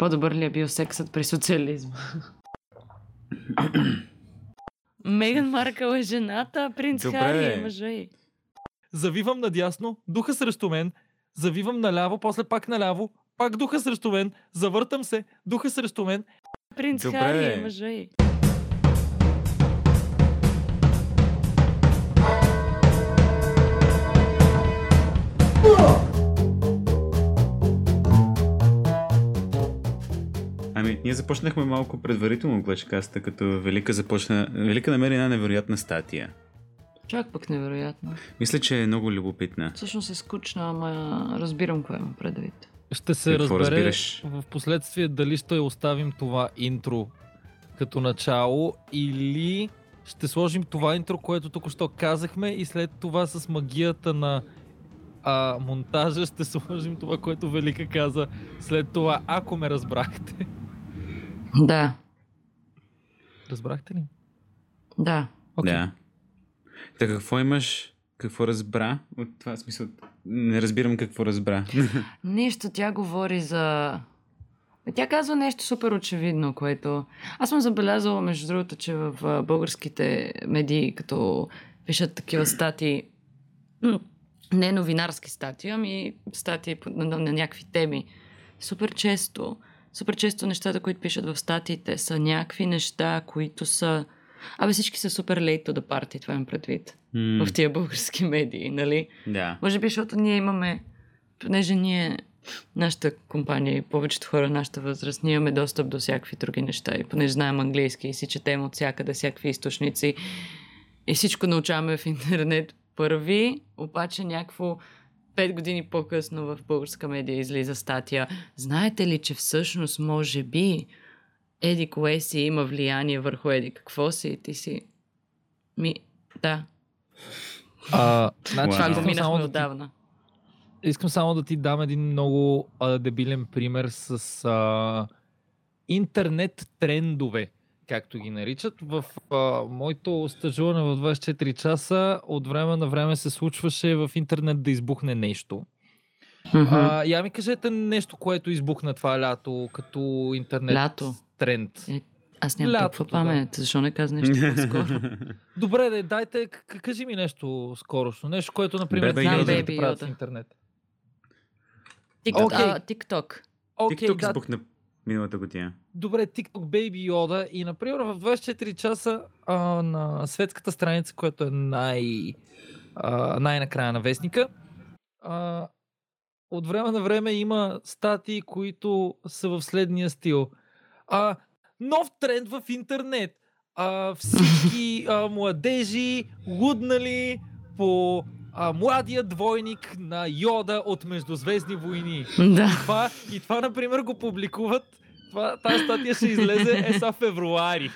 По-добър ли е бил сексът при социализма? Меган Маркъл е жената, принц Добре. Хари е мъжа й. Завивам надясно, духа срещу мен, завивам наляво, после пак наляво, пак духа срещу мен, завъртам се, духа срещу мен. Принц Добре. Хари е мъжа й. Ами, ние започнахме малко предварително гледкаста, като Велика започна... Велика намери една невероятна статия. Чак пък невероятно. Мисля, че е много любопитна. Всъщност е скучна, ама разбирам кое има предвид. Ще се Какво разбере разбираш? в последствие дали ще оставим това интро като начало или ще сложим това интро, което тук що казахме и след това с магията на а, монтажа ще сложим това, което Велика каза след това, ако ме разбрахте. Да, Разбрахте ли? да. Окей. Да. Та какво имаш? Какво разбра от това? Смисъл, не разбирам какво разбра. Нищо, тя говори за... Тя казва нещо супер очевидно, което... Аз съм забелязала, между другото, че в българските медии, като пишат такива статии, м, не новинарски статии, ами статии по- на, на, на някакви теми, супер често, супер често нещата, които пишат в статиите, са някакви неща, които са... Абе всички са супер late to the party, това имам предвид. М, В тия български медии, нали? Да. Може би, защото ние имаме, понеже ние, нашата компания и повечето хора на нашата възраст, ние имаме достъп до всякакви други неща. И понеже знаем английски и си четем от всякъде всякакви източници и всичко научаваме в интернет първи, обаче някакво пет години по-късно в българска медия излиза статия. Знаете ли, че всъщност може би Еди кое си има влияние върху Еди? Какво си и ти си... Ми, да, А, значи, това го само минахме да ти, отдавна. искам само да ти дам един много а, дебилен пример с а, интернет трендове, както ги наричат. В а, моето стажуване в 24 часа от време на време се случваше в интернет да избухне нещо. Мгм. А, я ми кажете нещо, което избухна това лято като интернет Лято. тренд. Аз нямам Лятото, толкова да. памет. Защо не каза нещо по-скоро? Добре, де, дайте, к- кажи ми нещо скорошно. Нещо, което, например, Бебе тинейджерите Йода. правят в интернет. Тик- Окей. а, TikTok. Окей, TikTok да, избухна миналата година. добре, TikTok Baby Yoda и, например, в 24 часа а, на светската страница, която е най, а, най-накрая на вестника, а, от време на време има статии, които са в следния стил. А, нов тренд в интернет. А, всички а, младежи луднали по а, младия двойник на Йода от Междузвездни войни. Да. Това, и това, например, го публикуват. Това, тази статия ще излезе еса февруари.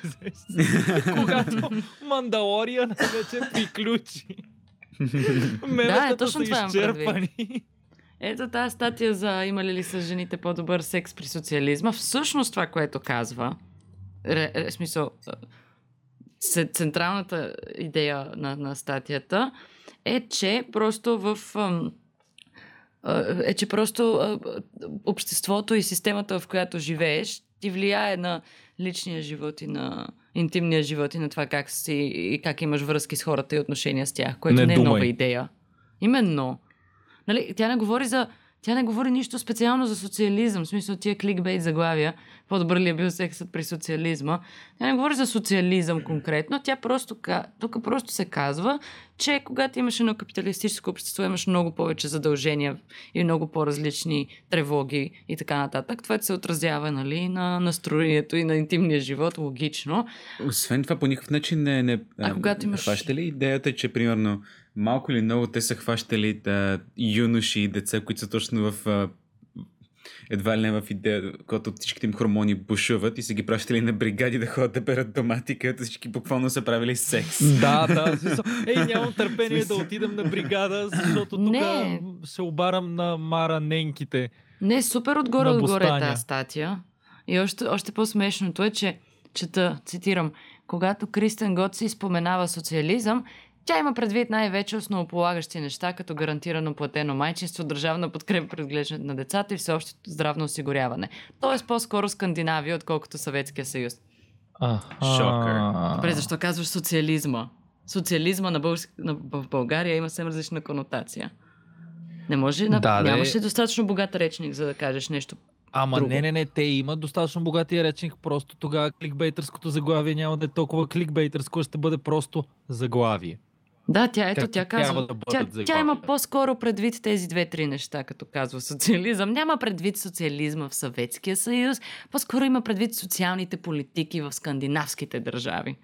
когато Мандалориан вече приключи. Меметата точно са това имам изчерпани. Ето тази статия за има ли с жените по-добър секс при социализма. Всъщност това, което казва, ре, е, смисъл, е, централната идея на, на статията е, че просто в... е, че просто обществото и системата, в която живееш, ти влияе на личния живот и на интимния живот и на това как си и как имаш връзки с хората и отношения с тях, което Не не, е думай. нова идея. Именно. Нали, тя не говори за тя не говори нищо специално за социализъм, в смисъл тия кликбейт заглавия, по-добър ли е бил сексът при социализма. Тя не говори за социализъм конкретно, тя просто, тук просто се казва, че когато имаш едно капиталистическо общество, имаш много повече задължения и много по-различни тревоги и така нататък. Това се отразява нали, на настроението и на интимния живот, логично. Освен това, по никакъв начин не, не А когато имаш- хваща ли идеята, че примерно малко или много те са хващали да, юноши и деца, които са точно в а, едва ли не в идея, когато всичките им хормони бушуват и са ги пращали на бригади да ходят да берат домати, където всички буквално са правили секс. Да, да. смисъл, Ей, нямам търпение да отидем на бригада, защото тук се обарам на Мара Ненките. Не, супер отгоре отгоре е тази статия. И още, още по-смешното е, че чета, цитирам, когато Кристен Гот си споменава социализъм, Тя има предвид най-вече основополагащи неща, като гарантирано платено майчинство, държавна подкрепа при отглеждането на децата и всеобщото здравно осигуряване. Тоест по-скоро Скандинавия, отколкото Съветския съюз. Шокър. Добре, защо казваш социализма? Социализма на, Бълс... на... в България има съвсем различна конотация. Не може, Да, да, нямаше достатъчно богат речник, за да кажеш нещо. Ама друго. не, не, не, те имат достатъчно богатия речник, просто тогава кликбейтърското заглавие няма да е толкова кликбейтърско, ще бъде просто заглавие. Да, тя ето, тя казва. да бъдат тя, тя има по-скоро предвид тези две-три неща, като казва социализъм. Няма предвид социализма в Съветския съюз, по-скоро има предвид социалните политики в скандинавските държави.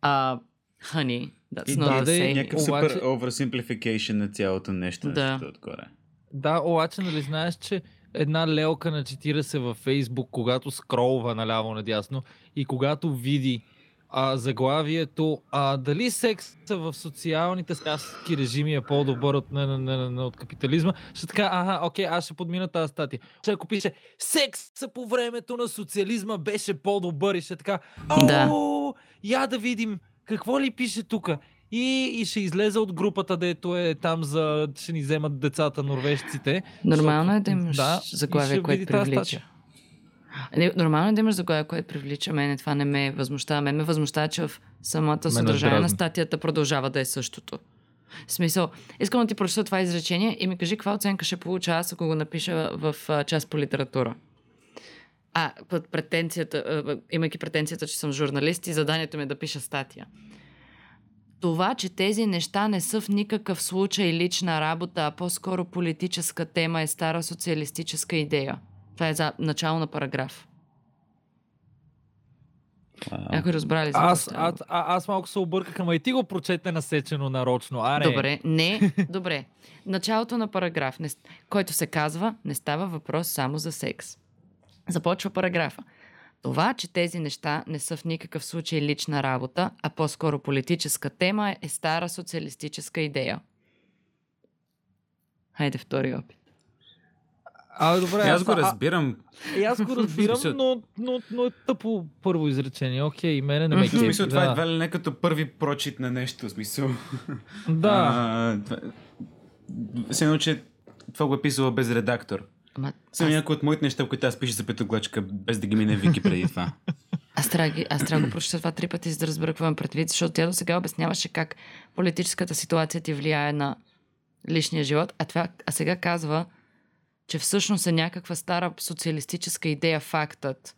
А, honey, that's И not да, the да, same. Някакъв Обаче- супер oversimplification на цялото нещо. Да. Да. Отгоре. Да, обаче нали знаеш, че една лелка на 40 във Фейсбук, когато скролва наляво надясно и когато види а, заглавието а, дали секса в социалните селски режими е по-добър от, на, на, на, на, от капитализма, ще така, ага, окей, аз ще подмина тази статия. Ще ако пише секса по времето на социализма беше по-добър и ще така, Да. я да видим какво ли пише тук. И, и ще излезе от групата, дето е там за... ще ни вземат децата норвежците. Нормално е да Защото- имаш да, заглавие, което привлича. статия. Не, нормално е да имаш заглавие, което привлича мене. Това не ме възмущава. Мен ме възмущава, че в самата съдържание на статията продължава да е същото. В смисъл, искам да ти прочета това изречение и ми кажи каква оценка ще получа аз, ако го напиша в а, част по литература. А, под претенцията, а, имайки претенцията, че съм журналист и заданието ми е да пиша статия. Това, че тези неща не са в никакъв случай лична работа, а по-скоро политическа тема е стара социалистическа идея. Това е за начало на параграф. Вау. Някой разбрали за Аз, аз, а, аз малко се обърках, ама и ти го прочете насечено нарочно. Аре, Добре, не, добре. Началото на параграф, не, който се казва, не става въпрос само за секс. Започва параграфа. Това, че тези неща не са в никакъв случай лична работа, а по-скоро политическа тема, е стара социалистическа идея. Хайде втори опит. А, добре, Аз го а- разбирам. И аз го разбирам, но, но, но е тъпо първо изречение. Окей, мене не ме Мгм. В кефи. смисъл, това да. е едва ли не като първи прочит на нещо. В смисъл. Да. А, това... Се едно, че това го е писала без редактор. Ама, Само аз, някои от моите неща, които аз пиша за петоглачка, без да ги мине Вики преди това. аз, трябва, аз трябва да го прочета това три пъти, за да разбера какво имам предвид, защото тя до сега обясняваше как политическата ситуация ти влияе на личния живот, а, това, а сега казва, че всъщност е някаква стара социалистическа идея фактът,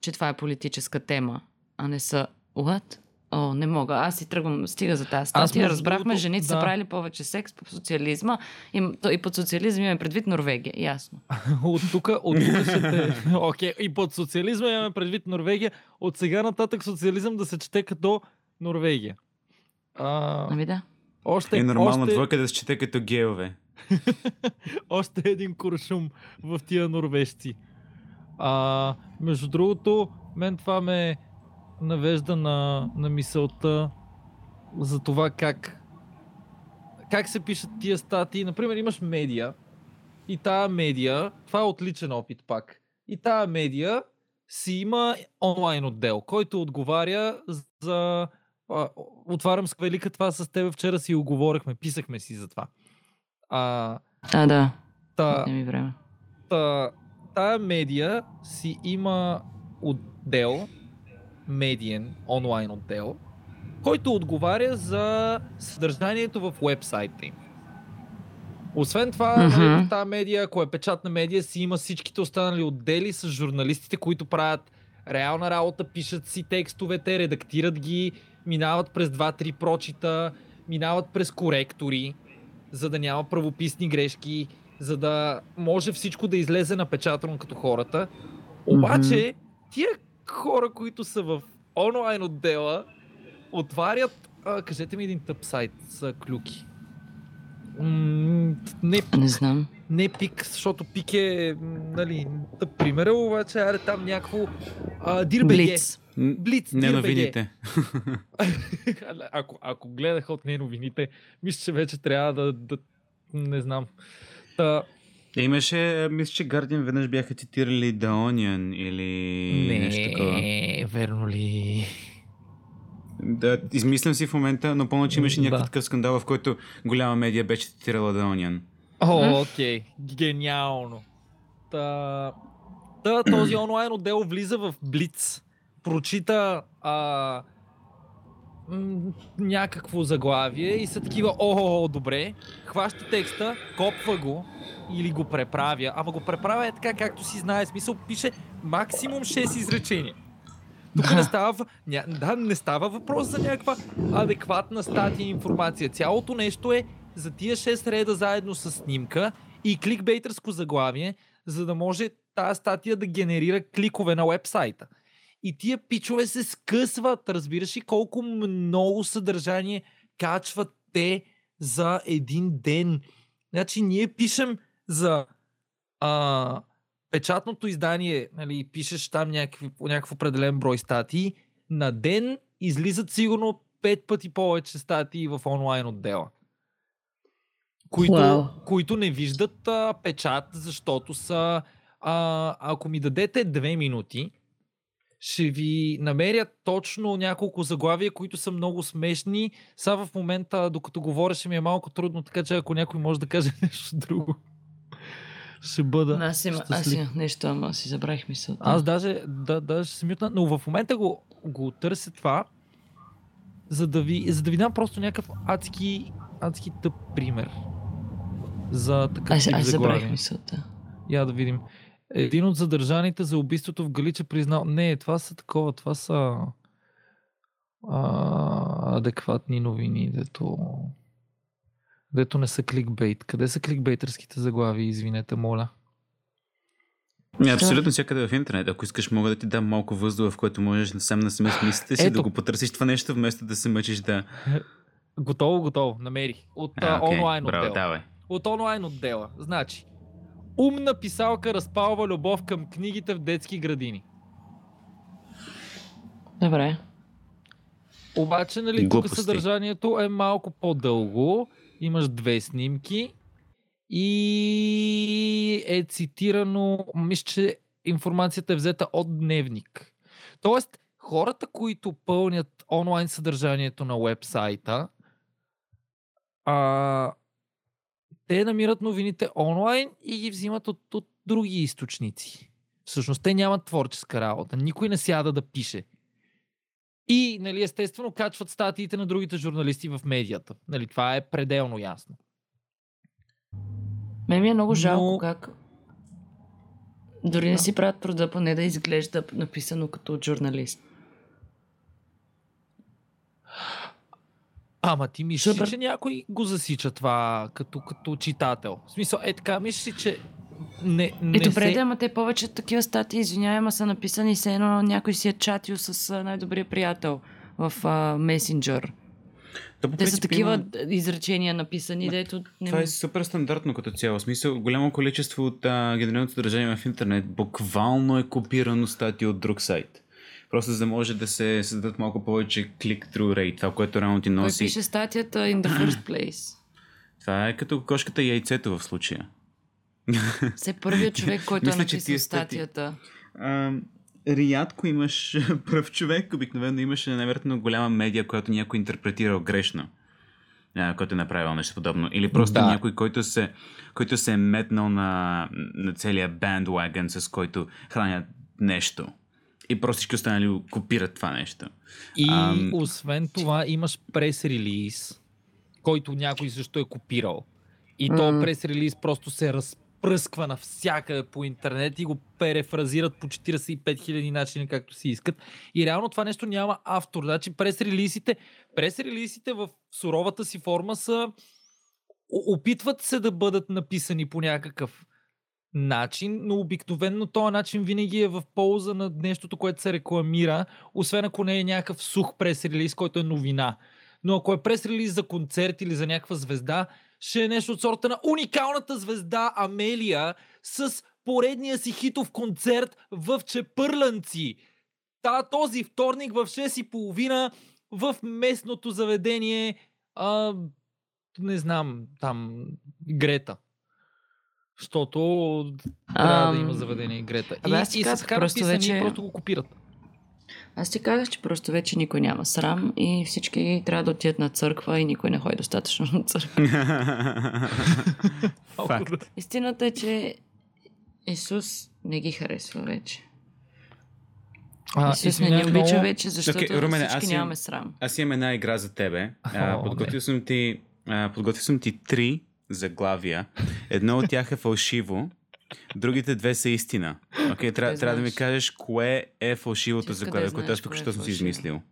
че това е политическа тема, а не са... What? О, не мога. Аз си тръгвам, стига за тази статия. Разбрахме, другото, жените са да. правили повече секс по социализма и, то, и под социализъм имаме предвид Норвегия. Ясно. От тук, от тук ще те... Окей, и под социализма имаме предвид Норвегия. От сега нататък социализъм да се чете като Норвегия. А, Ами да. още, Е нормално още, двойка да се чете като геове. още един куршум в тия норвежци. А, между другото, мен това ме навежда на, на мисълта за това как как се пишат тия статии. Например, имаш медия и тая медия, това е отличен опит пак, и тая медия си има онлайн отдел, който отговаря за... Отварям с велика това с теб вчера си оговорихме, писахме си за това. А, А, да. та, Не ми време. та, тая медия си има отдел, медиен, онлайн отдел, който отговаря за съдържанието в вебсайта им. Освен това, mm-hmm. тази медия, ако е печатна медия, си има всичките останали отдели с журналистите, които правят реална работа, пишат си текстовете, редактират ги, минават през 2-3 прочита, минават през коректори, за да няма правописни грешки, за да може всичко да излезе напечатано като хората. Обаче, тия хора, които са в онлайн отдела, отварят, а, кажете ми един тъп сайт за клюки. М, не, Не знам. не пик, защото пик е, нали, тъп пример, обаче аре там някакво а, Дирбеге. Блиц. Блиц, Не новините. ако, ако гледаха от нея новините, мисля, че вече трябва да, да не знам. Та, Имаше, мисля, че Guardian веднъж бяха цитирали The Onion или нещо такова. не, верно ли? Да, измислям си в момента, но помня, че имаше някакъв такъв скандал, в който голяма медия беше цитирала The Onion. О, окей. Гениално. Та, та, този онлайн отдел влиза в Блиц. Прочита а, м, някакво заглавие и са такива, о, добре. Хваща текста, копва го или го преправя. Ама го преправя е така, както си знае. Смисъл пише максимум 6 изречения. Тук не става, ня, да, не става въпрос за някаква адекватна статия и информация. Цялото нещо е за тия 6 реда заедно с снимка и кликбейтърско заглавие, за да може тази статия да генерира кликове на вебсайта. И тия пичове се скъсват. Разбираш ли колко много съдържание качват те за един ден? Значи ние пишем за а, печатното издание, нали, пишеш там някакви, някакъв определен брой статии, на ден излизат сигурно пет пъти повече статии в онлайн отдела. Които, Уау. които не виждат а, печат, защото са. А, ако ми дадете две минути, ще ви намеря точно няколко заглавия, които са много смешни. Сега в момента, докато говоря, ще ми е малко трудно, така че ако някой може да каже нещо друго, ще бъда. Аз, има, аз щастлив. имах нещо, ама си забравих мисълта. Аз даже, да, даже ще се мютна, но в момента го, го търся това, за да ви, за да ви дам просто някакъв адски, адски тъп пример. За такъв аз, тип аз забравих мисълта. Я да видим. Един от задържаните за убийството в Галича признал... Не, това са такова, това са а, адекватни новини, дето... Дето не са кликбейт. Къде са кликбейтърските заглави, извинете, моля? Не, абсолютно всякъде в интернет. Ако искаш, мога да ти дам малко въздух, в който можеш сам на сме с мислите си Ето. да го потърсиш това нещо, вместо да се мъчиш да... Готово, готово, намерих. От А, окей, онлайн Браво, отдела. давай. От онлайн отдела. Значи, умна писалка разпалва любов към книгите в детски градини. Добре. Обаче, нали, тук съдържанието е малко по-дълго. Имаш две снимки и е цитирано, мисля, че информацията е взета от дневник. Тоест, хората, които пълнят онлайн съдържанието на вебсайта, а, те намират новините онлайн и ги взимат от, от други източници. Всъщност, те нямат творческа работа. Никой не сяда да пише. И, нали, естествено, качват статиите на другите журналисти в медията. Нали, това е пределно ясно. Ме ми е много жалко Но- как дори не Да. си правят труда поне да изглежда написано като журналист. Ама ти мислиш, ли, Супер. че някой го засича това като, като читател? В смисъл, е така, мислиш ли, че не, не Е, добре, се... да, ама те повече такива статии, извинявай, ама са написани все едно някой си е чатил с най-добрия приятел в а, месенджер. По Те са такива има- изречения написани, дето не Това е супер стандартно като цяло. В смисъл, голямо количество от а, генералното съдържание в интернет буквално е копирано статия от друг сайт. Просто за да може да се създадат малко повече click-through rate, това, което реално ти Кой носи. пише статията in the first place? Това е като кошката и яйцето в случая. Все първият човек, който е Мисля, че написал статията. А, рядко имаш пръв човек, обикновено имаш невероятно голяма медия, която някой интерпретирал грешно. Който е направил нещо подобно. Или просто Да. някой, който се, който се е метнал на, на целия bandwagon, с който хранят нещо. И просто всички останали го копират това нещо. И Ам. освен това имаш прес-релиз, който някой също е копирал. И то М. прес-релиз просто се разпръсква навсякъде по интернет и го перефразират по 45 000 начини, както си искат. И реално това нещо няма автор. Значи прес-релизите, прес-релизите в суровата си форма са опитват се да бъдат написани по някакъв начин, но обикновенно този начин винаги е в полза на нещото, което се рекламира, освен ако не е някакъв сух прес-релиз, който е новина. Но ако е прес-релиз за концерт или за някаква звезда, ще е нещо от сорта на уникалната звезда Амелия с поредния си хитов концерт в Чепърланци. Та, този вторник в 6.30 в местното заведение а, не знам, там Грета. Защото трябва да Ам, има заведение Грета. абе, аз и, ти и са казах, просто написани, вече- просто го копират. Аз ти казах, че просто вече никой няма срам и всички трябва да отидат на църква и никой не ходи достатъчно на църква. Факт. Истината е, че Исус не ги харесва вече. А, Исус не ни обича много. вече, защото Окей, Румене, аз всички имам- нямаме срам. Аз имам една игра за тебе. А, О, подготвил, съм ти, а, подготвил съм ти три заглавия. Едно от тях е фалшиво, другите две са истина. Окей, трябва, Къде трябва да ми кажеш кое е фалшивото Ти заглавие, което аз тук кое е съм си измислил.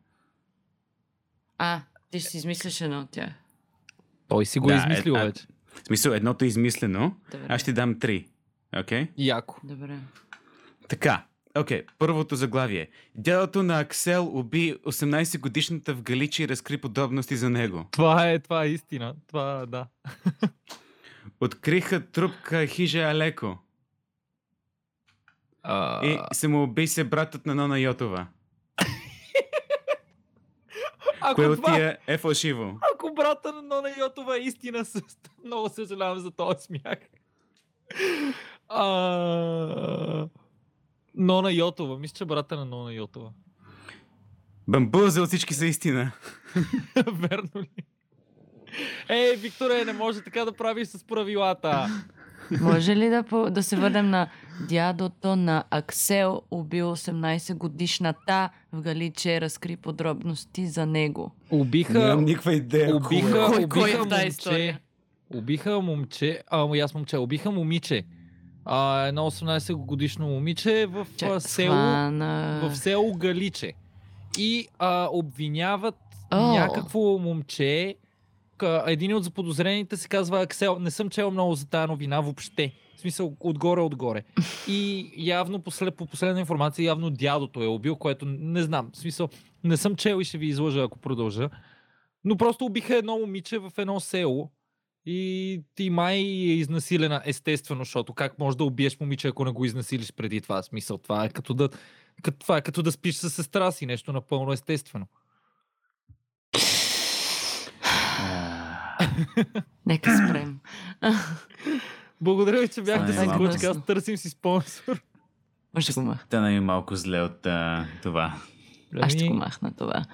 А, ти ще си измислиш едно от тях. Той си го Да, е измислил е, вече. В смисъл, едното е измислено, Добре. аз ще ти дам три. Окей? Яко. Добре. Така. Окей, първото заглавие. Дядото на Аксел уби 18-годишната в Галичи и разкри подробности за него. Това е, това е истина. Това, да. Откриха трупка хижа Алеко А, и се му уби се братът на Нона Йотова. ако, Кое от тия е фалшиво? ако брата на Нона Йотова е истина, много съжалявам за този смях. А... Нона Йотова. Мисля, че брата на Нона Йотова. От всички са истина. Верно ли? Ей, Викторе, не може така да правиш с правилата. Може ли да, по- да се върнем на дядото на Аксел убил 18 годишната в Галиче, разкри подробности за него. Убиха, Нямам никаква идея. убиха, Кой- кой е убиха в тази момче. история? Убиха момче, а, аз момче, убиха момиче. А, едно 18 годишно момиче в Чак, село, това на... в село Галиче. И а, обвиняват О. някакво момче. Един от заподозрените се казва Аксел. Не съм чел много за тази новина въобще. В смисъл, отгоре-отгоре. И явно послед, по последна информация, явно дядото е убил, което не знам. В смисъл, не съм чел и ще ви излъжа, ако продължа. Но просто убиха едно момиче в едно село. И ти май е изнасилена, естествено, защото как можеш да убиеш момиче, ако не го изнасилиш преди това? Смисъл, това е като да, като, това е като да спиш с сестра си, нещо напълно естествено. Нека спрем. Благодаря ви, че бяхте е с Гочка. Аз търсим си спонсор. Може го махна. Стана ми малко зле от а, това. Аз ще Ами, го махна това.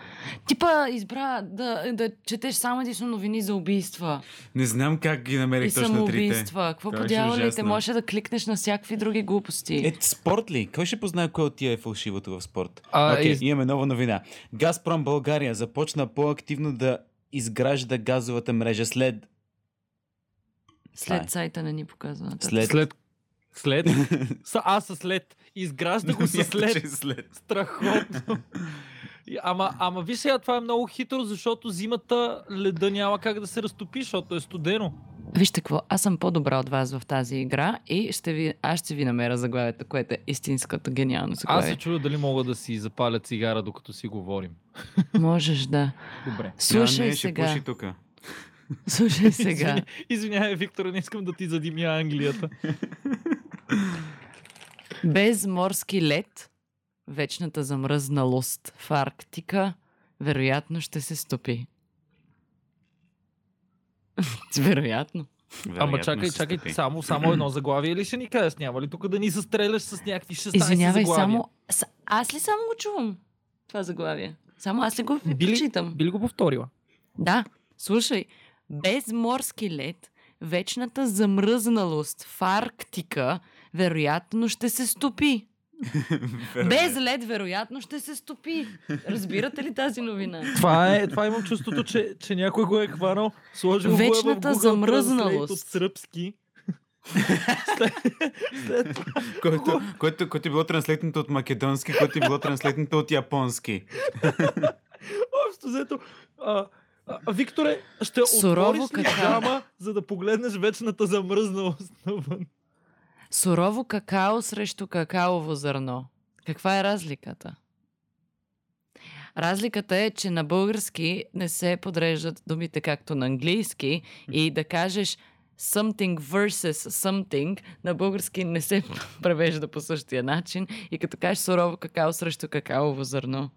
Типа избра да, да четеш само единствено новини за убийства Не знам как ги и намерих точно трите. самоубийства. Какво беше подявалите? ужасно. Може да кликнеш на всякакви други глупости. Е, спорт ли? Кой ще познае кой от тия е фалшивото в спорт? А, Окей, из- имаме нова новина. Газпром България започна по-активно да изгражда газовата мрежа след... След сайта не ни показва. След... След. След. Са, а, със след. Изгражда го Мисля, че след. е след. Страхотно. Ама, ама виж сега, това е много хитро, защото зимата леда няма как да се разтопи, защото е студено. Вижте какво, аз съм по-добра от вас в тази игра и ще ви, аз ще ви намеря заглавието, което е истинската гениално Аз се чудя дали мога да си запаля цигара, докато си говорим. Можеш да. Добре. Слушай а, не, ще сега. пуши тука. Слушай сега. Извиня- Извинявай, Виктор, не искам да ти задимя Англията. Без морски лед, вечната замръзналост в Арктика вероятно ще се стопи. Вероятно. Ама Вероятно чакай, се чакай, стопи. само, само едно заглавие ли ще ни кажеш? Няма ли тук да ни застреляш с някакви 16 Извинявай, заглавия? само... С- Аз ли само го чувам? Това заглавие. Само аз ли го Били- прочитам? Би ли го повторила? Да, слушай. Без морски лед, вечната замръзналост в Арктика вероятно ще се стопи. Без лед вероятно ще се стопи. Разбирате ли тази новина? Това е, това имам чувството, че, че някой го е хванал, сложил го е в Вечната Google замръзналост. От сръбски. Който, който, който е било транслетнато от македонски, който е било транслетнато от японски. общо взето, а, а, Викторе, ще Сурово отвориш ли за да погледнеш вечната замръзналост навън? Сурово какао срещу какаово зърно. Каква е разликата? Разликата е, че на български не се подреждат думите както на английски и да кажеш something versus something на български не се превежда по същия начин и като кажеш сурово какао срещу какаово зърно.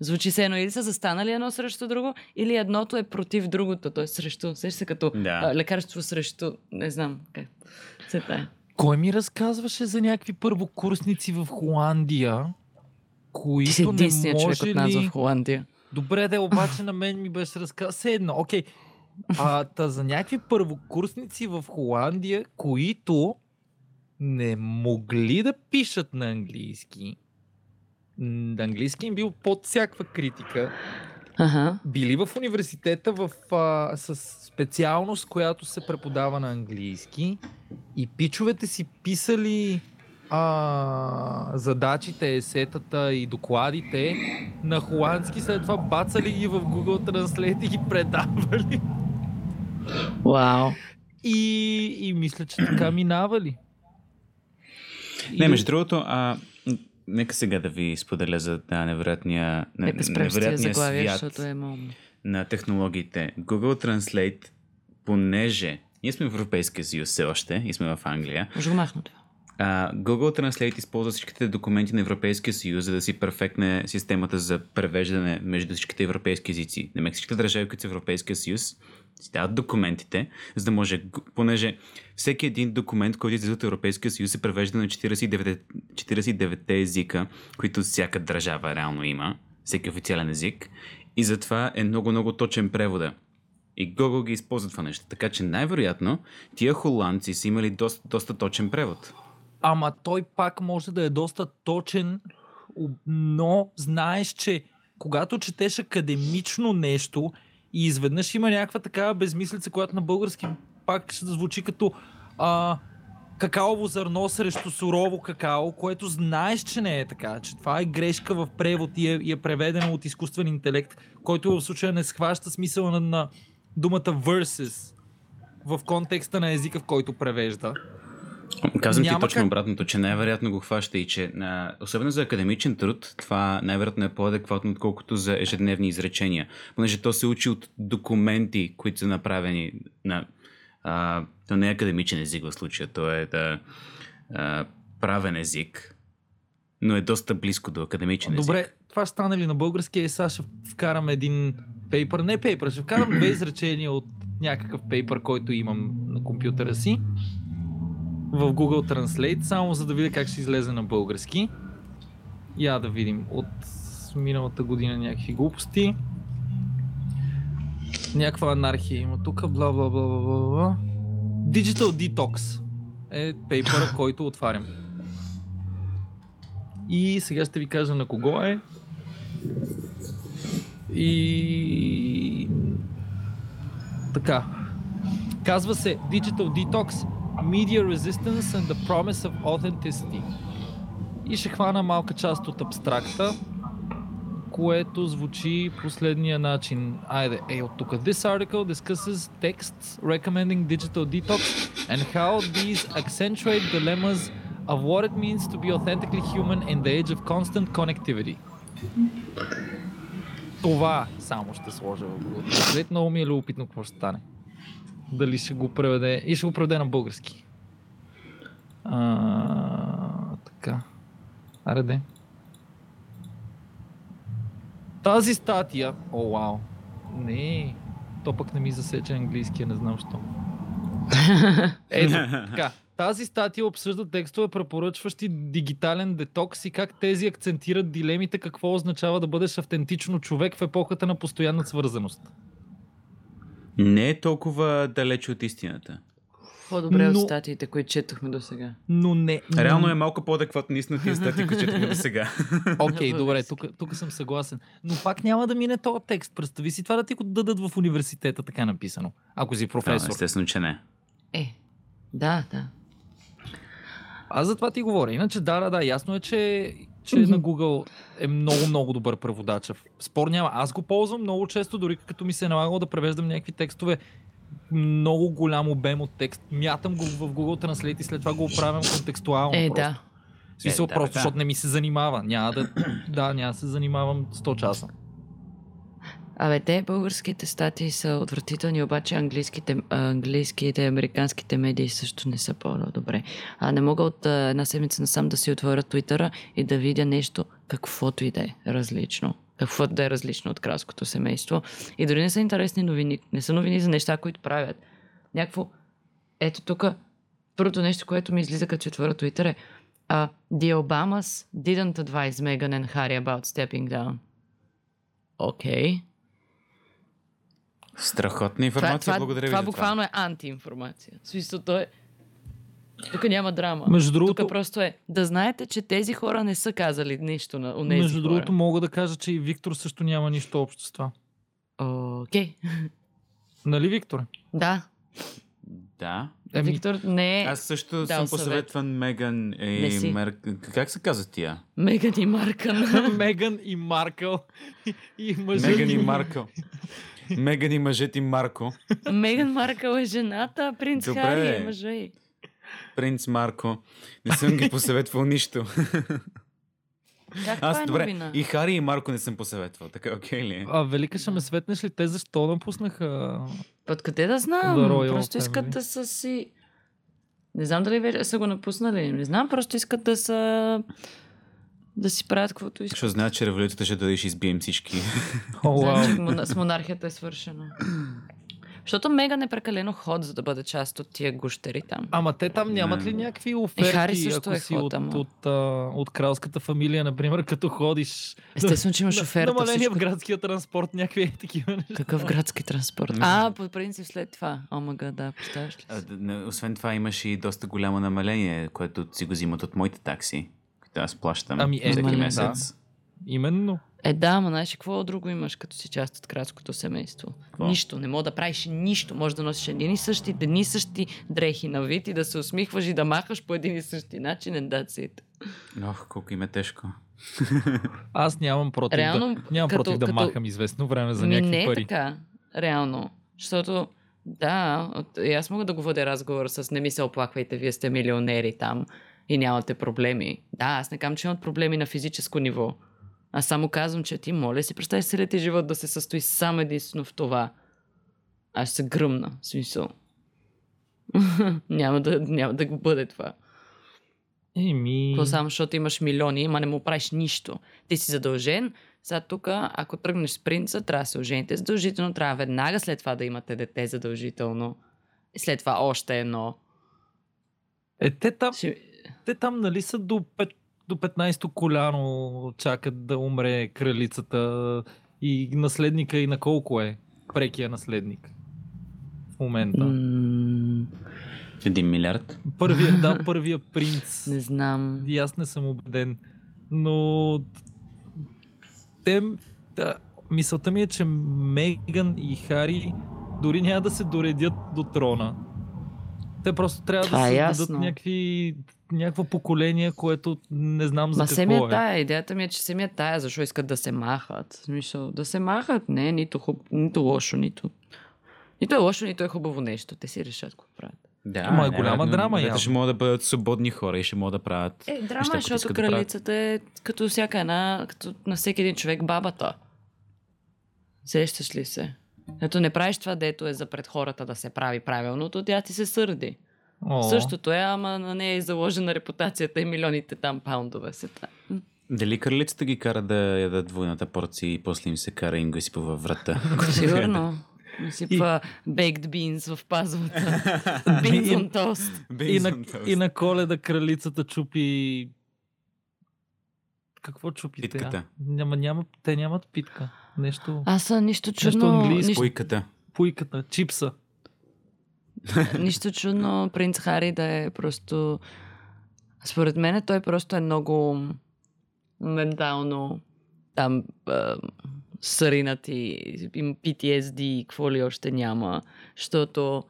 Звучи се едно или са застанали едно срещу друго, или едното е против другото, т.е. срещу. Сеща се като Да. а, лекарство срещу, не знам как се тая. Кой ми разказваше за някакви първокурсници в Холандия? които Ти си не единственият човек може от нас ли... в Холандия. Добре, де, обаче на мен ми беше разказано. Все едно, окей. А, та за някакви първокурсници в Холандия, които не могли да пишат на английски, м, английски им бил под всякаква критика, Ага. били в университета в, а, с специалност, която се преподава на английски и пичовете си писали а, задачите, есетата и докладите на холандски, след това бацали ги в Google Translate и ги предавали. Вау. И, и мисля, че така минавали. Не, между другото, а, нека сега да ви споделя за да, невероятния, не- невероятния заглавия, свят защото е на технологиите. Google Translate, понеже ние сме в Европейския съюз все още и сме в Англия, Може го махна това. Google Translate използва всичките документи на Европейския съюз, за да си перфектне системата за превеждане между всичките европейски езици. На всичките държави, които са Европейския съюз, си дават документите, за да може, понеже всеки един документ, който излиза от Европейския съюз, се превежда на 49, 49 езика, които всяка държава реално има, всеки официален език, и затова е много-много точен превода. И Google ги използва това нещо. Така че най-вероятно тия холандци са имали доста, доста точен превод. Ама той пак може да е доста точен, но знаеш, че когато четеш академично нещо и изведнъж има някаква такава безмислица, която на български пак ще звучи като а, какаово зърно срещу сурово какао, което знаеш, че не е така, че това е грешка в превод и е, и е преведено от изкуствен интелект, който в случая не схваща смисъла на, на думата versus в контекста на езика, в който превежда. Казвам ти Няма точно как- обратното, че най-вероятно го хваща и че а, особено за академичен труд, това най-вероятно е по-адекватно, отколкото за ежедневни изречения. Понеже то се учи от документи, които са направени на... А, то не е академичен език в случая, то е да, а, правен език, но е доста близко до академичен език. Добре, това ще стане ли на български? Е, сега ще вкарам един пейпер. Не пейпер, ще вкарам две изречения от някакъв пейпер, който имам на компютъра си в Google Translate, само за да видя как ще излезе на български. Я да видим от миналата година някакви глупости. Някаква анархия има тук, бла бла бла бла бла. Digital Detox е пейпера, който отварям. И сега ще ви кажа на кого е. И... Така. Казва се Digital Detox, Media Resistance and the Promise of Authenticity. И ще хвана малка част от абстракта, което звучи последния начин. Айде, е от тук. This article discusses texts recommending digital detox and how these accentuate dilemmas of what it means to be authentically human in the age of constant connectivity. Това само ще сложа в Google Translate. Много ми е любопитно какво ще стане. Дали ще го преведе. И ще го преведе на български. А, така. Аре де. Тази статия... О, вау. Не. То пък не ми засече английския, не знам що. Ето, така. Тази статия обсъжда текстове, препоръчващи дигитален детокс и как тези акцентират дилемите какво означава да бъдеш автентично човек в епохата на постоянна свързаност. Не е толкова далеч от истината. По-добре Но- от статиите, които четохме до сега. Но не... Реално е малко по-адекватно наистина тия статии, които четохме до сега. Окей, Във добре, тук, тук съм съгласен. Но пак няма да мине този текст. Представи си това да ти го дадат в университета така написано. Ако си Да, професор. естествено, че не. Е, да, да. Аз за това ти говоря. Иначе да, да, да, ясно е, че, че на Google е много, много добър преводач. Спор няма. Аз го ползвам много често, дори като ми се е налагало да превеждам някакви текстове много голям обем от текст. Мятам го в Google Translate и след това го оправям контекстуално. Е, просто. да. В смисъл Е, да, просто, да. защото не ми се занимава. Няма да, да, няма да се занимавам 100 часа. Абе, те българските статии са отвратителни, обаче английските, английските, американските медии също не са по-добре. А не мога от една седмица насам да си отворя Твитъра и да видя нещо, каквото и да е различно. Каквото да е различно от кралското семейство. И дори не са интересни новини. Не са новини за неща, които правят. Някакво... Ето тук, първото нещо, което ми излиза като отворя Твитър е Uh, the Obamas didn't advise Meghan and Harry about stepping down. Окей. Okay. Страхотна информация, това, това, благодаря ви това буквално е антиинформация. В смисъл, то е... Тук няма драма. Между другото, Тук просто е да знаете, че тези хора не са казали нищо на унези между хора. другото, мога да кажа, че и Виктор също няма нищо общо с това. Окей. Нали, Виктор? Да. Да. Еми, Виктор не е Аз също дал съм съвет. посъветван Меган и Мерк... Как се казва тия? Меган и Маркън. Меган и Маркъл и мъжът Меган и им. Меган и мъжът и Марко. Меган Маркъл е жената, а принц Добре. Хари е мъжа й. Принц Марко. Не съм ги посъветвал нищо. Как Аз това е добре. новина? И Хари и Марко не съм посъветвал. Така, окей ли? е? А, Велика, ще ме светнеш ли те защо напуснаха? Откъде да знам? The Royal просто искат да са си... Не знам дали вече са го напуснали. Не знам, просто искат да са... Да си правят каквото искат. Защото знаят, че революцията ще дойде и ще избием всички. О, вау. Значи мона- с монархията е свършено. Защото Меган е прекалено ход, за да бъде част от тия гущери там. Ама те там нямат ли Не. някакви Хари оферти, също ако е си ход, от, от, а, от кралската фамилия, например, като ходиш? Естествено, че имаш оферта. Намаление всичко. в градския транспорт, някакви е такива неща. Какъв градски транспорт? А, по принцип след това. О, мага, да, представяш ли А, си? не, Освен това имаш и доста голямо намаление, което си го взимат от моите такси, аз плащам Ами, е, всеки да. месец. Именно. Е, да, ама знаеш какво друго имаш, като си част от кралското семейство? Какво? Нищо, не мога да правиш нищо. Може да носиш едни и същи, едни и същи дрехи на вид и да се усмихваш и да махаш по един и същи начин, and that's it. Ох, колко им е тежко. Аз нямам против, Реално, да, нямам като- против да като- махам известно време за някакви не е пари. така, реално. Защото, да, от, и аз мога да го водя разговор с не ми се оплаквайте, вие сте милионери там и нямате проблеми. Да, аз не казвам, че имат проблеми на физическо ниво. Аз само казвам, че ти моля си представи целият ти живот да се състои само единствено в това. Аз се гръмна, смисъл. няма, да, няма да го бъде това. Еми... То само защото имаш милиони, ама не му правиш нищо. Ти си задължен. Сега тук, ако тръгнеш с принца, трябва да се ожените задължително, трябва веднага след това да имате дете задължително. И след това още едно. Е, те там, Ще... те там нали са до, пет, до 15-то коляно чакат да умре кралицата и наследника и на колко е прекия наследник в момента. Един милиард. Първия, да, първия принц. не знам. И аз не съм убеден. Но те, да, мисълта ми е, че Меган и Хари дори няма да се доредят до трона. Те просто трябва Това да е създадат ясно. някакви, някакво поколение, което не знам за Ма какво семия е. тая, идеята ми е, че семия тая, защо искат да се махат. В Смисъл, да се махат, не, нито, хуб, нито лошо, нито... Нито е лошо, нито е хубаво нещо. Те си решат какво правят. Да, Ама е голяма вероятно, драма, явно. ще могат да бъдат свободни хора и ще могат да правят. Е, драма, неща, е, които защото искат да кралицата е като всяка една, като на всеки един човек бабата. Сещаш ли се? Ето не правиш това, дето е за пред хората да се прави правилното, тя ти се сърди. О, Същото е, ама на нея е заложена репутацията и милионите там паундове се та. М. Дали кралицата ги кара да ядат двойната порция и после им се кара и им го изсипва във врата? Сигурно. Сипва baked beans в пазовата. beans on toast. и, на, и на коледа кралицата чупи... Какво чупи тя? Питката. Няма, няма, те нямат питка. Нещо... Аз съм нищо Нещо чудно. английско. Нищо, Пуйката. Пуйката, чипса. нищо чудно принц Хари да е просто... Според мен той просто е много ментално там а, сринат и им PTSD и какво ли още няма. Защото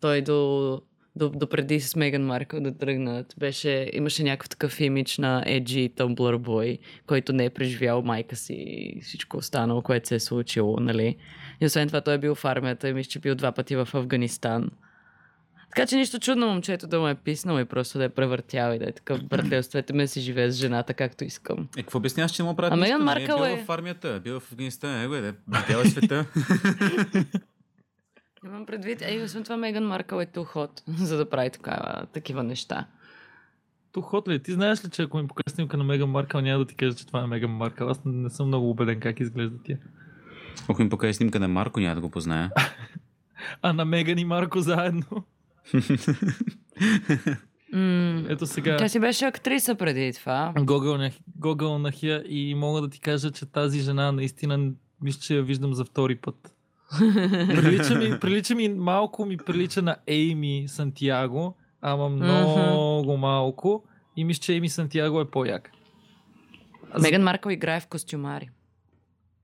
той до, до, до преди с Меган Маркъл да тръгнат, беше, имаше някакъв такъв имидж на Edgy Tumblr Boy, който не е преживял майка си и всичко останало, което се е случило, нали? И освен това той е бил в армията и мисля, че е бил два пъти в Афганистан. Така че нищо чудно момчето да му е писнал и просто да е превъртял и да е такъв братлевствете ме си живее с жената както искам. Е, какво обясняваш, че му правят А? Меган нали? Маркъл бил е- в армията, бил в Афганистан, е, да видял е света. Имам предвид, ей, освен това Меган Маркъл е ту ход, за да прави такава, такива неща. То ход ли? Ти знаеш ли, че ако ми покажа снимка на Меган Маркъл, няма да ти кажа, че това е Меган Маркъл. Аз не съм много убеден как изглежда тя. Ако им покаже снимка на Марко, няма да го позная. А на Меган и Марко заедно. Ето сега. Тя си беше актриса преди това. Гогълнах я и мога да ти кажа, че тази жена наистина мисля, че я виждам за втори път. Прилича ми, прилича ми малко ми прилича на Ейми Сантьяго, ама много малко. И мисля, че Ейми Сантьяго е по-як. Меган Маркъл играе в костюмари.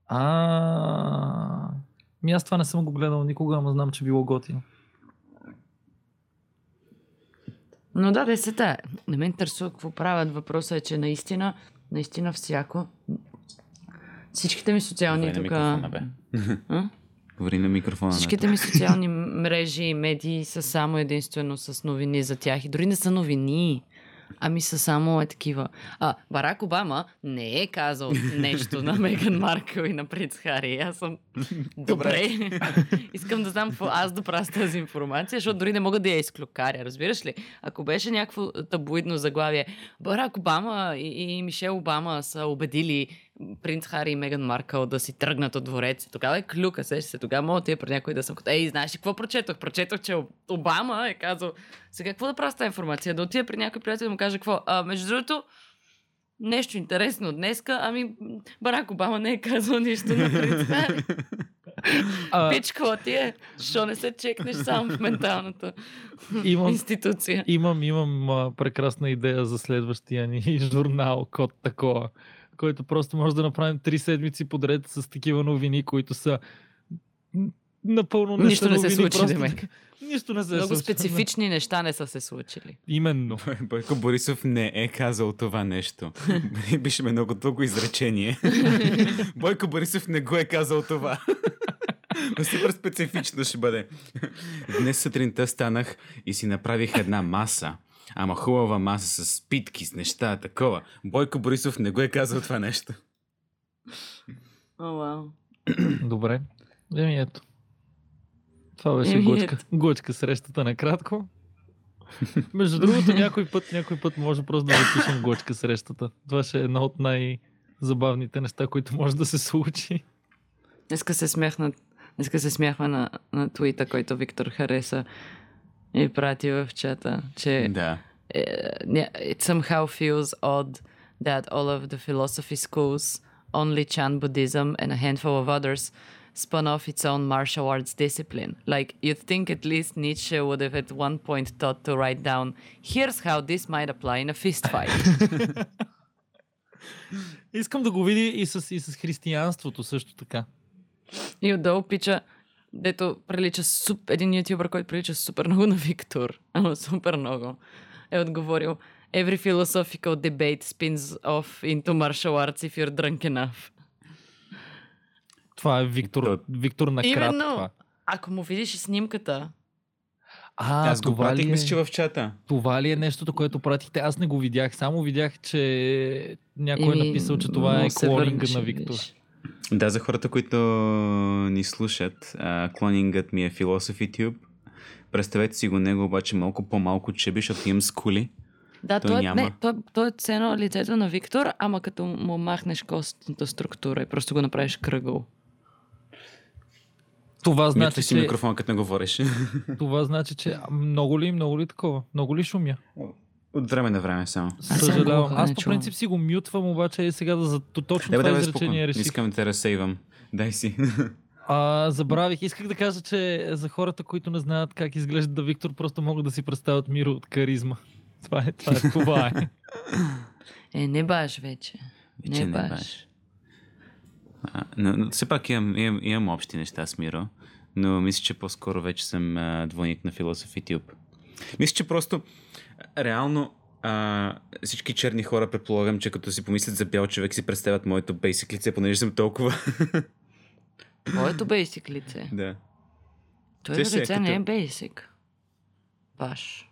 А, ми аз това не съм го гледал никога, ама знам, че било готино. Но да, десета е. Не ме интересува какво правят. Въпросът е, че наистина, наистина всяко... Всичките ми социални тук... Говори на микрофона. Всичките ми социални мрежи и медии са само единствено с новини за тях. И дори не са новини. Ами са само е такива. А, Барак Обама не е казал нещо на Меган Маркъл и на принц Хари. Аз съм добре. Искам да знам какво аз да правя с тази информация, защото дори не мога да я изклюкаря. Разбираш ли? Ако беше някакво таблоидно заглавие, Барак Обама и, и Мишел Обама са убедили принц Хари и Меган Маркъл да си тръгнат от двореца. Тогава е клюка, сеща се. Тогава мога ти при някой да съм като, ей, знаеш ли какво прочетох? Прочетох, че Обама е казал, сега какво да правя с тази информация? Да отида при някой приятел да му каже какво? А, между другото, нещо интересно днеска, ами Барак Обама не е казал нищо на принц Хари. А, Пичкала ти е, що не се чекнеш сам в менталната имам, институция. имам, имам а, прекрасна идея за следващия ни журнал, код такова, който просто може да направим три седмици подред с такива новини, които са напълно не Нищо са не се случи, просто Демек. Нищо не се Много случи. специфични неща не са се случили. Именно. Бойко Борисов не е казал това нещо. Беше ме много дълго изречение. Бойко Борисов не го е казал това. Но супер специфично ще бъде. Днес сутринта станах и си направих една маса. Ама хубава маса с питки, с неща, такова. Бойко Борисов не го е казал това нещо. О, вау. Добре. Еми ето. Това беше Еми, глъчка. ето. Глъчка срещата накратко. Между другото, някой път, някой път може просто да запишем глъчка срещата. Това ще е едно от най-забавните неща, които може да се случи. Днеска се смяхна, днеска се смяхме на, на твита, който Виктор хареса и прати в чата, че Да. е, ня- it somehow feels odd that all of the philosophy schools, only Chan Buddhism and a handful of others spun off its own martial arts discipline. Like, you'd think at least Nietzsche would have at one point thought to write down, here's how this might apply in a fist fight. Искам да го види и с, и с християнството също така. И отдолу пича, дето прилича суп, един ютубър, който прилича супер много на Виктор, ама супер много, е отговорил Every philosophical debate spins off into martial arts if you're drunk enough. Това е Виктор, То- Виктор на крат. Именно. Това. Ако му видиш снимката, А, Аз го това, пратих, ли е, мисля, че в чата. това ли е нещото, което пратихте? Аз не го видях. Само видях, че някой е написал, че това е клонинга на Виктор. видиш. Да, за хората, които ни слушат, клонингът ми е Philosophy Tube. Представете си го него, обаче малко по-малко чеби, защото имам скули. Да, Той той, е, няма. не, той, той е цено лицето на Виктор, ама като му махнеш костната структура и просто го направиш кръгъл. Това Значи, значи, си че, микрофон, като не говориш. това значи, че много ли, много ли такова? Много ли шумя? От време на време само. Съжалявам. Аз не по принцип си го мютвам, обаче и сега да за точно това изречение реших. Искам да те разсейвам. Дай си. А, забравих. Исках да кажа, че за хората, които не знаят как изглежда да Виктор, просто могат да си представят Миро от каризма. Това е, това е. Това е. Е, не баш вече. Вече не баш. баш. А, но, но все пак имам, имам, имам общи неща с Миро, но мисля, че по-скоро вече съм а, двойник на Philosophy Tube. Мисля, че просто реално а, всички черни хора предполагам, че като си помислят за бял човек си представят моето basic лице, понеже съм толкова. Твоето бейсик лице. да. Твоето Те е лице като- не е бейсик. Баш.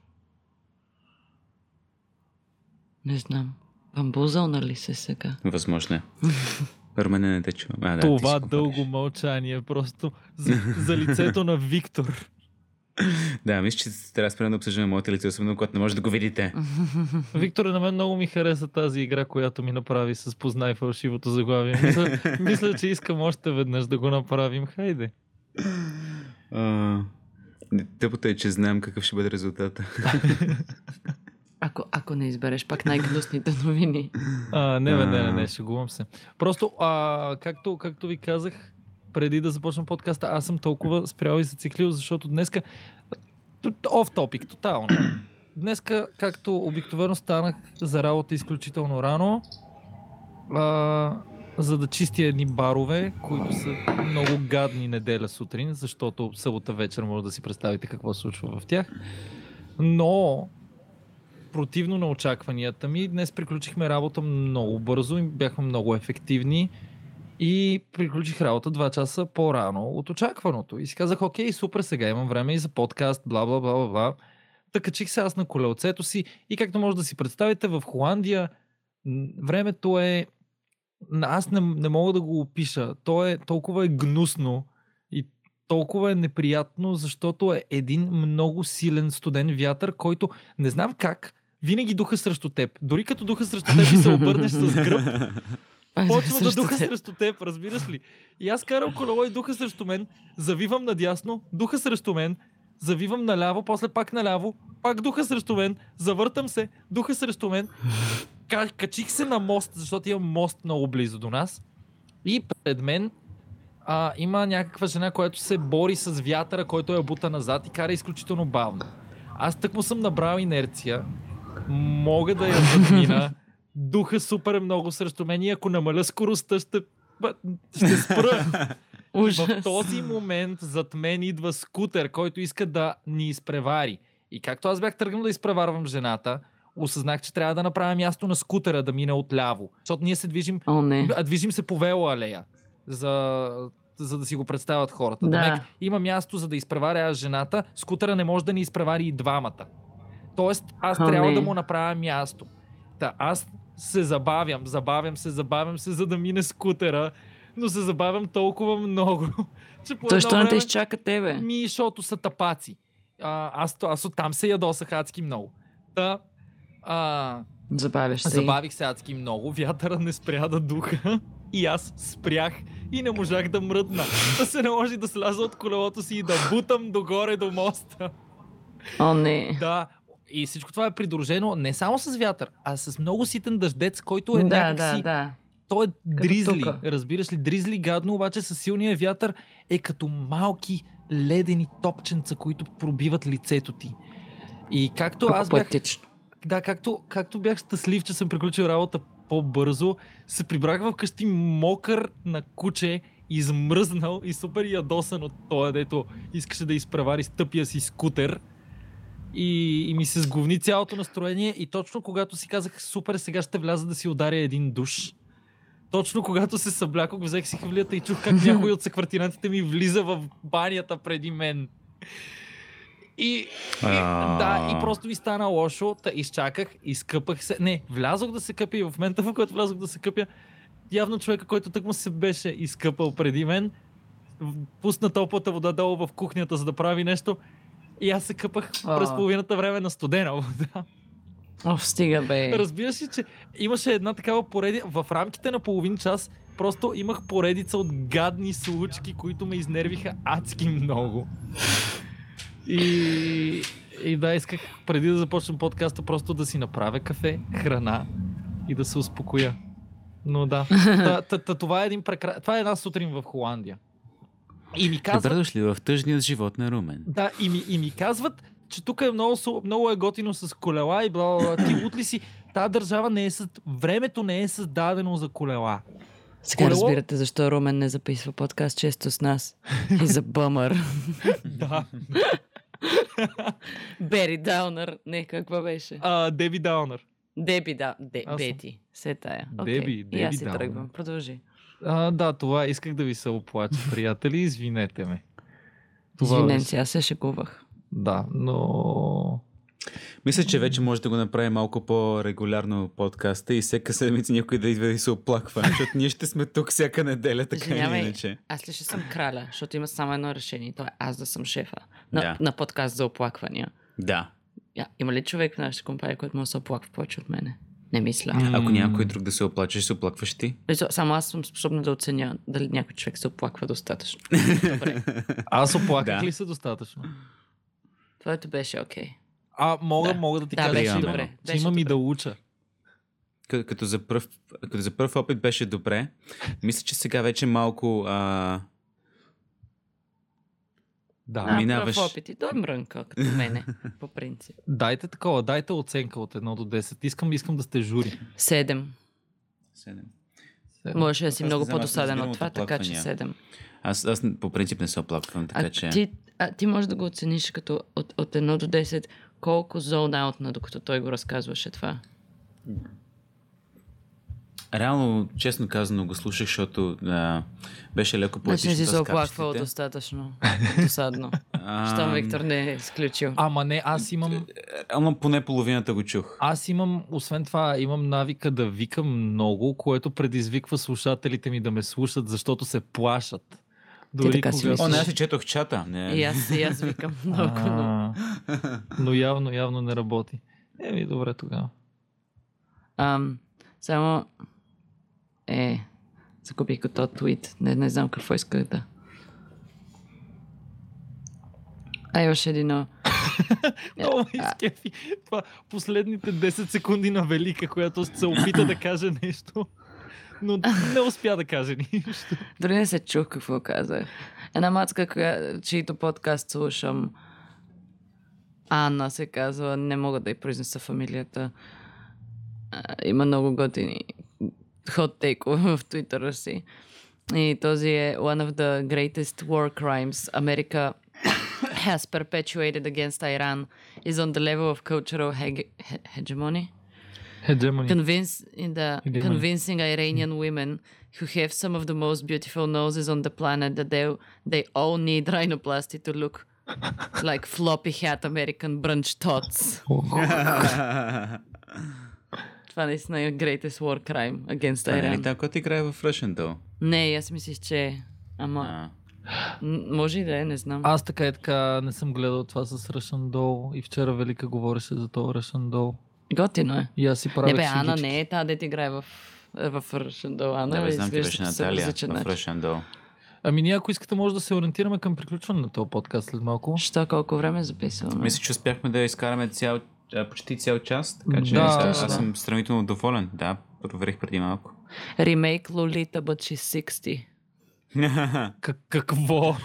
Не знам. Бамбузъл нали се сега? Възможно е. Румене не те чувам. А, да, това дълго мълчание просто за, за лицето на Виктор. Да, мисля, че трябва спрем да обсъждаме моите лице, особено когато не може да го видите. Виктор, на мен много ми хареса тази игра, която ми направи с познай фалшивото заглавие. Мисля, мисля, че искам още веднъж да го направим. Хайде. А, Тъпото е, че знам какъв ще бъде резултата. Ако, ако не избереш пак най-гнусните новини. А, не, бе, не, не, не, шегувам се. Просто, а, както, както ви казах, преди да започна подкаста, аз съм толкова спрял и зациклил, защото днеска... Оф топик, тотално. Днеска, както обикновено станах за работа изключително рано, а, за да чистя едни барове, които са много гадни неделя сутрин, защото събота вечер може да си представите какво се случва в тях. Но противно на очакванията ми. Днес приключихме работа много бързо и бяхме много ефективни. И приключих работа 2 часа по-рано от очакваното. И си казах, окей, супер, сега имам време и за подкаст, бла бла бла бла бла. Та качих се аз на колелцето си и както може да си представите, в Холандия времето е... Аз не, не мога да го опиша. То е толкова е гнусно и толкова е неприятно, защото е един много силен студен вятър, който не знам как, винаги духа срещу теб. Дори като духа срещу теб и се обърнеш с гръб, почва да духа срещу теб, разбираш ли? И аз карам колело и духа срещу мен, завивам надясно, духа срещу мен, завивам наляво, после пак наляво, пак духа срещу мен, завъртам се, духа срещу мен, Ка- качих се на мост, защото имам мост много близо до нас и пред мен а, има някаква жена, която се бори с вятъра, който я бута назад и кара изключително бавно. Аз тък му съм набрал инерция, мога да я задмина, духа супер много срещу мен и ако намаля скоростта ще, ще спра. В този момент зад мен идва скутер, който иска да ни изпревари. И както аз бях тръгнал да изпреварвам жената, осъзнах, че трябва да направя място на скутера да мине отляво. Защото ние се движим, О, не. а, движим се по вела алея, за, за да си го представят хората. Да. Демек, има място за да изпреваря жената, скутера не може да ни изпревари и двамата. Тоест, аз О, трябва не. да му направя място. Та, аз се забавям, забавям се, забавям се, за да мине скутера, но се забавям толкова много, че по Той не те изчака тебе? Ми, защото са тапаци. А, аз, аз оттам се ядосах адски много. Та, а, Забавяш се. забавих се адски много, вятъра не спря да духа и аз спрях и не можах да мръдна. Да се наложи да сляза от колелото си и да бутам догоре до моста. О, не. Да, и всичко това е придружено не само с вятър, а с много ситен дъждец, който е Да, някакси... да, да. Той е дризли, тука. разбираш ли? Дризли гадно, обаче с силния вятър е като малки ледени топченца, които пробиват лицето ти. И както аз бях, да, както, както бях щастлив, че съм приключил работа по-бързо, се прибрах вкъщи мокър на куче, измръзнал и супер ядосан от това, дето искаше да изпревари с тъпия си скутер. И, и ми се сговни цялото настроение и точно когато си казах супер, сега ще вляза да си ударя един душ. Точно когато се съблякох, взех си хвилията и чух как някой от съквартинантите ми влиза в банята преди мен. И, и да, и просто ми стана лошо, та изчаках, изкъпах се. Не, влязох да се къпя и в момента, в който влязох да се къпя, явно човека, който тък му се беше изкъпал преди мен, пусна топлата вода долу в кухнята, за да прави нещо. И аз се къпах А. през половината време на студена вода. О, стига бе. Разбираш ли, че имаше една такава поредица, в рамките на половин час просто имах поредица от гадни случки, които ме изнервиха адски много. И, и да, исках преди да започнем подкаста просто да си направя кафе, храна и да се успокоя. Но да, та, та, та, това, е един прекра... това е една сутрин в Холандия. И ми Добре казват, дошли в тъжният живот на Румен. да, и ми, и ми казват, че тук е много, много е готино с колела и бла, бла, бла. Ти лут ли си? Та държава не е съ... времето не е създадено за колела. Сега Колело- разбирате защо Румен не записва подкаст често с нас. И за бъмър. Да. Бери Даунър. Не, каква беше? А, Деби Даунър. Деби, да. Де. Бети. Се тая. Деби, Окей. Деби И аз си тръгвам. Продължи. А, да, това исках да ви се оплача, приятели. Извинете ме. Това Извинен си, аз се шегувах. Да, но... Мисля, че вече може да го направи малко по-регулярно подкаста и всяка седмица някой да идва и се оплаква, защото ние ще сме тук всяка неделя, така или иначе. Аз ли ще съм краля, защото има само едно решение. То е аз да съм шефа на, Да. на подкаст за оплаквания. Да. Я, има ли човек в нашата компания, който може да се оплаква повече от мене? Не мисля. Ако някой друг да се оплаче, ще се оплакваш ти. Ето, Само аз съм способна да оценя дали някой човек се оплаква достатъчно. Добре. Аз оплаках Да. ли се достатъчно? Твоето беше окей. А, мога, Да. мога да ти Да, кажа, беше че, добре, че беше имам и добре. да уча. Като, като, за пръв, като за първ опит беше добре. Мисля, че сега вече малко... А... Да. А, минаваш. пръв опит и той мрънка, като мене, по принцип. Дайте такова, дайте оценка от 1 до 10. Искам, искам да сте жури. Седем. Седем. Можеше да си много по-досаден от това, така че оплаквания. седем. Аз, аз по принцип не се оплаквам, така А че... ти, а, ти можеш да го оцениш като от, от 1 до 10 колко зон аутна, докато той го разказваше това. Реално, честно казано, го слушах, защото а, беше леко Значи не си се оплаквал достатъчно. Досадно. Щом Виктор не е изключил. Ама не, аз имам, Реално поне половината го чух. аз имам, освен това, имам навика да викам много, което предизвиква слушателите ми да ме слушат, защото се плашат. Дори така си когато... О, не, аз си четох чата. Не. И аз, и аз викам много, но... Но явно, явно не работи. Еми, добре тогава. Ам, само... Е, загубих го този твит. Не, не знам какво исках да... А имаше едно... Много изкефи. Това последните 10 секунди на Велика, която се опита да каже нещо, но не успя да каже нищо. Дори не се чух какво казах. Една мацка, коя, чието подкаст слушам, Анна се казва, не мога да й произнеса фамилията. Има много готини хот тейкове в твитъра си. И този е one of the greatest war crimes America has perpetuated against Iran is on the level of cultural hege- he- hegemony. Hegemony. Convince in the Hegemony. convincing Iranian women who have some of the most beautiful noses on the planet that they they all need rhinoplasty to look like floppy hat American brunch tots. Това наистина е greatest war crime against Това не е ли Iran. така, който играе в Russian Doll? Не, аз мислих, че е. Ама, А, може и да е, не знам. Аз така и така не съм гледал това с Russian Doll и вчера Велика говореше за това Russian Doll. Готино е. И аз си правя Не бе, Ана не е та, дете играе в, в Russian Doll. Ана да, бе, е знам, беше Наталия в. Russian Doll. Ами ние, ако искате, може да се ориентираме към приключване на този подкаст след малко. Що колко време записваме? Мисля, че успяхме да изкараме цял, почти цял час, така че Да, аз, аз съм сравнително доволен. Да, проверих преди малко. Ремейк Лолита, but she's 60. Как, какво?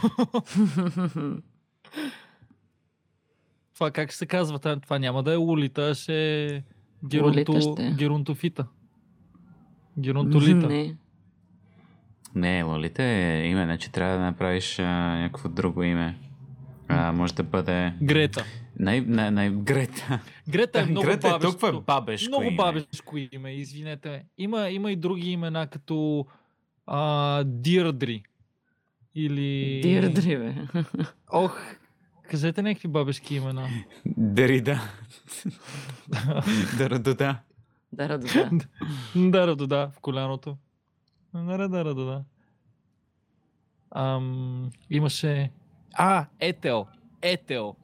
това как ще се казва? Това, няма да е Лолита, а ще е Лолита ще е. Герунтофита. Геронтолита. Не. Не, Лолита е име, значи трябва да направиш а, някакво друго име. А, може да бъде Грета. Най, най, най... Грета. Грета е много Грета е бабешко. толкова бабешко много име. бабешко име, извинете. Има, има и други имена, като а, Дирдри. Или... Дирдри, бе. Ох, кажете някакви бабешки имена. Дерида. Дарадода. Да, да, да. Дара да, в коляното. Дара дара да. Ам, имаше... А, Етел. Етел.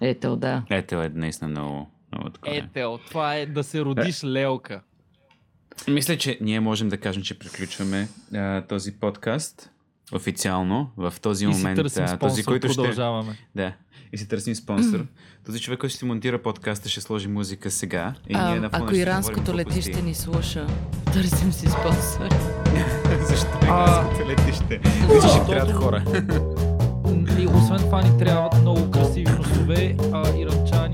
Ето, да. Ето е наистина много, много такова. Етел. Това е да се родиш лелка. Мисля, че ние можем да кажем, че приключваме а, този подкаст официално в този И си момент. търсим а, спонсор, този, който ще... продължаваме. Да. И си търсим спонсор. този човек, който ще монтира подкаста, ще сложи музика сега. И ние А, на фона ако ще иранското летище ни слуша, търсим си спонсор. Защо А, иранското летище? Мисля, ще трябват хора. И освен това ни трябват много красиви носове, а Иранча